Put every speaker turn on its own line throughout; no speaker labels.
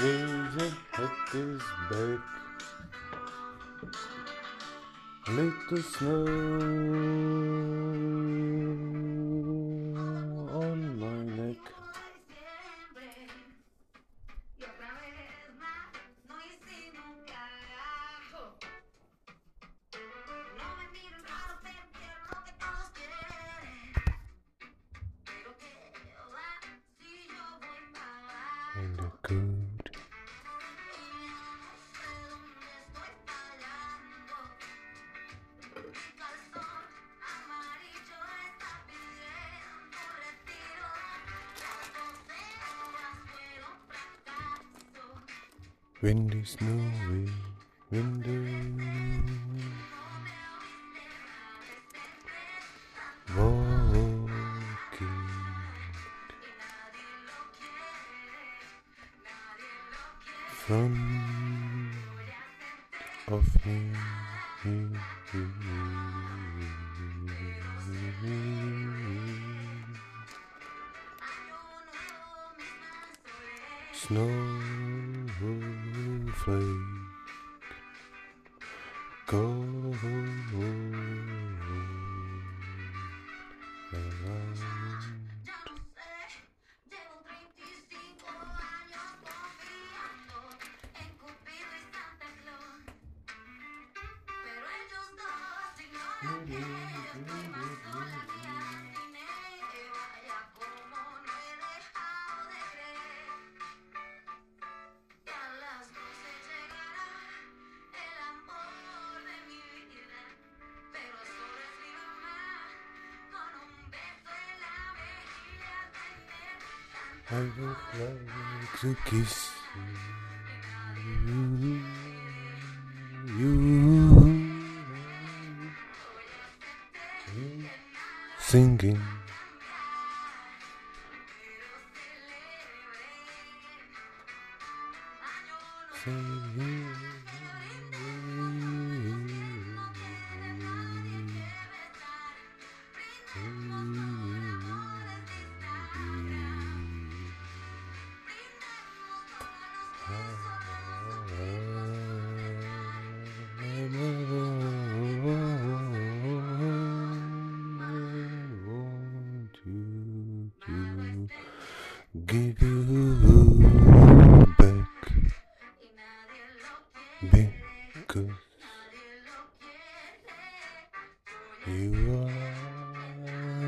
Deze het is back. Little snow Windy, snowy, windy. Walking. Front of me. Snowflake. Go I would like to kiss you. you. Singing. Give you back because you are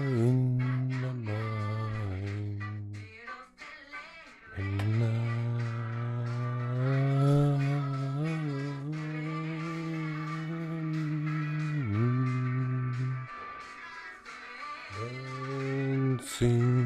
in my mind. And I'm dancing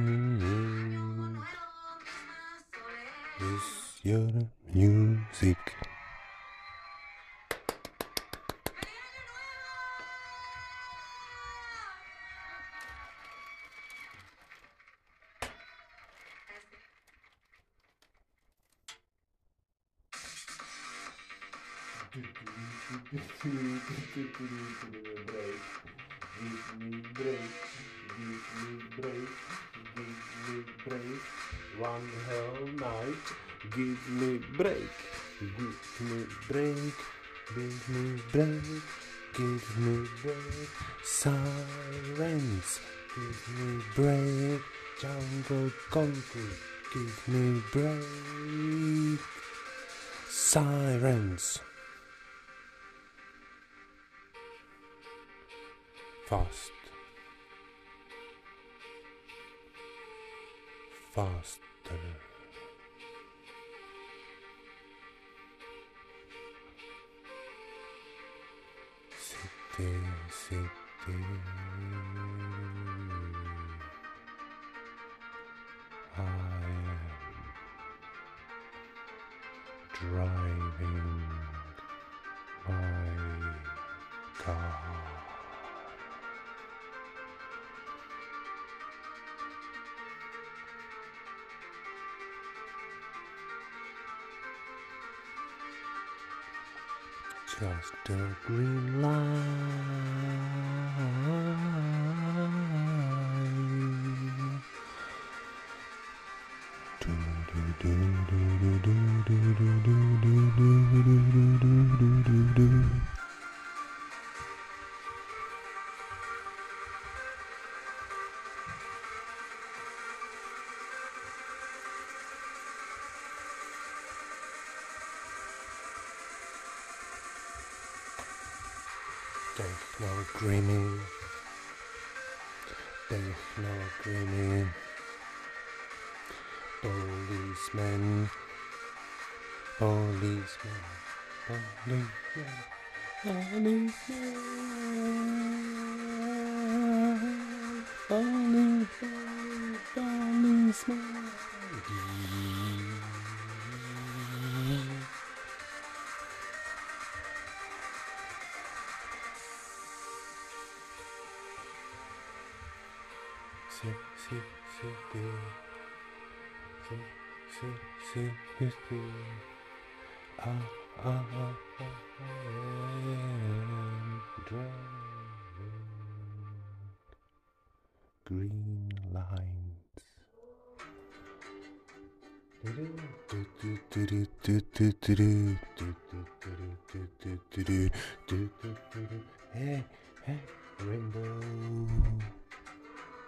One hell night, give me break, give me break, give me break, give me break, sirens, give me break, jungle country, give me break, sirens. Fast. Faster. City, city. Just a green line. Dun, dun, Take no dreaming. Take no dreaming. Policemen. Policemen. Policemen. Policemen. Policemen. Policemen. Policemen. see, see, see, be. See, see, see, be, be. Ah, ah, ah, ah, ah, driving. Green lines. Hey, hey, rainbow.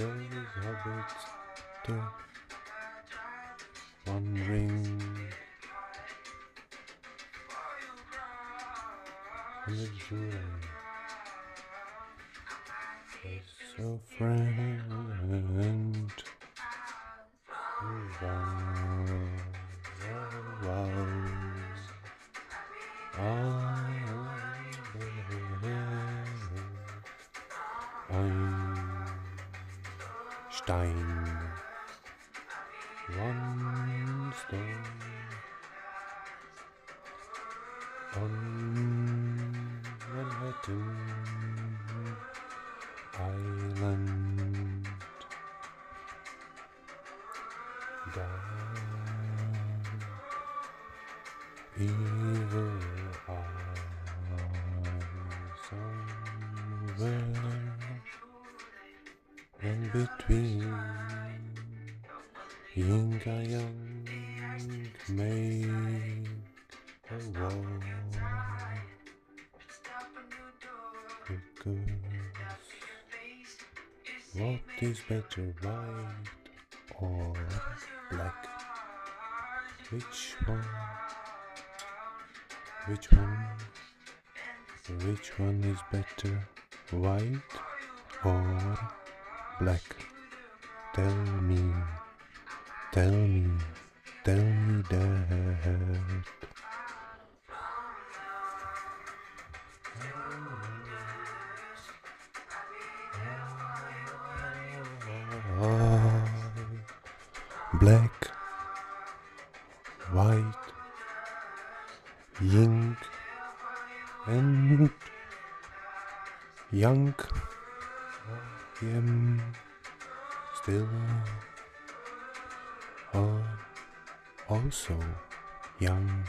Those habits to wandering on the journey with a friend who Manhattan Island God evil eyes over and between Yin young may. What is better white or black? Which one? Which one? Which one is better white or black? Tell me. Tell me. Tell me that white yin and young. I am still uh, also young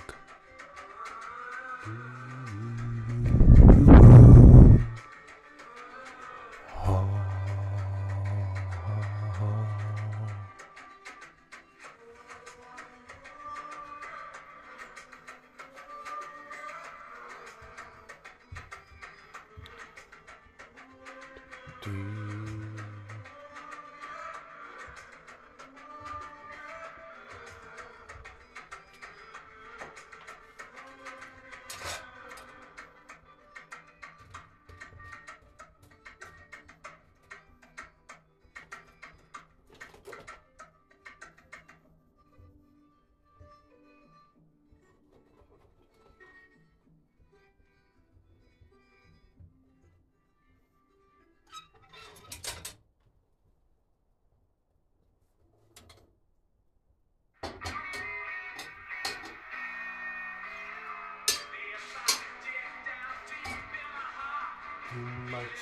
Ooh.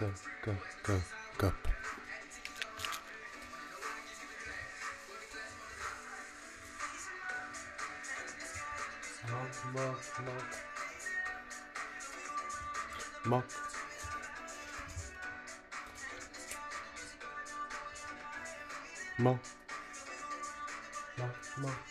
go, go, go, go. Mop, mop, mop. Mop. Mop. Mop, mop.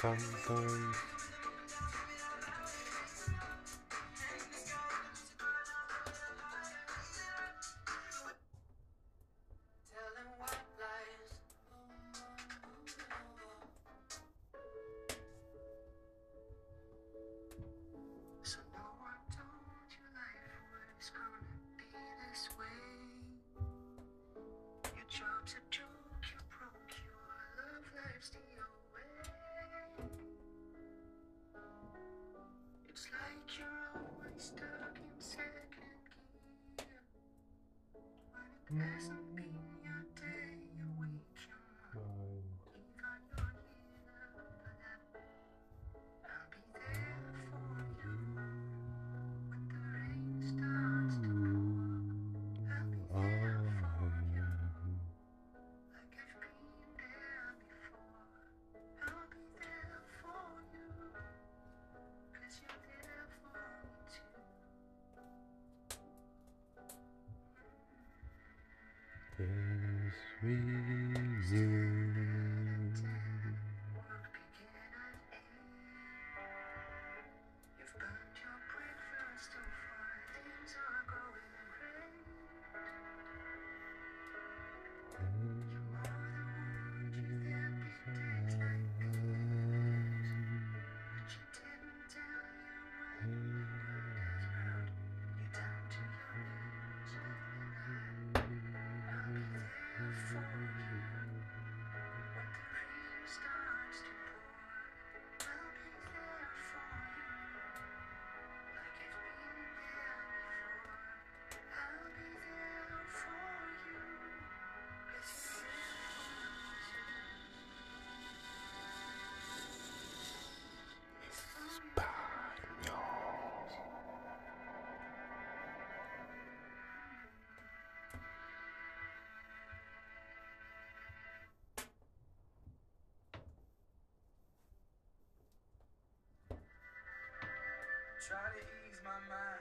Sometimes.
Ask me.
This
three.
Try to ease my mind.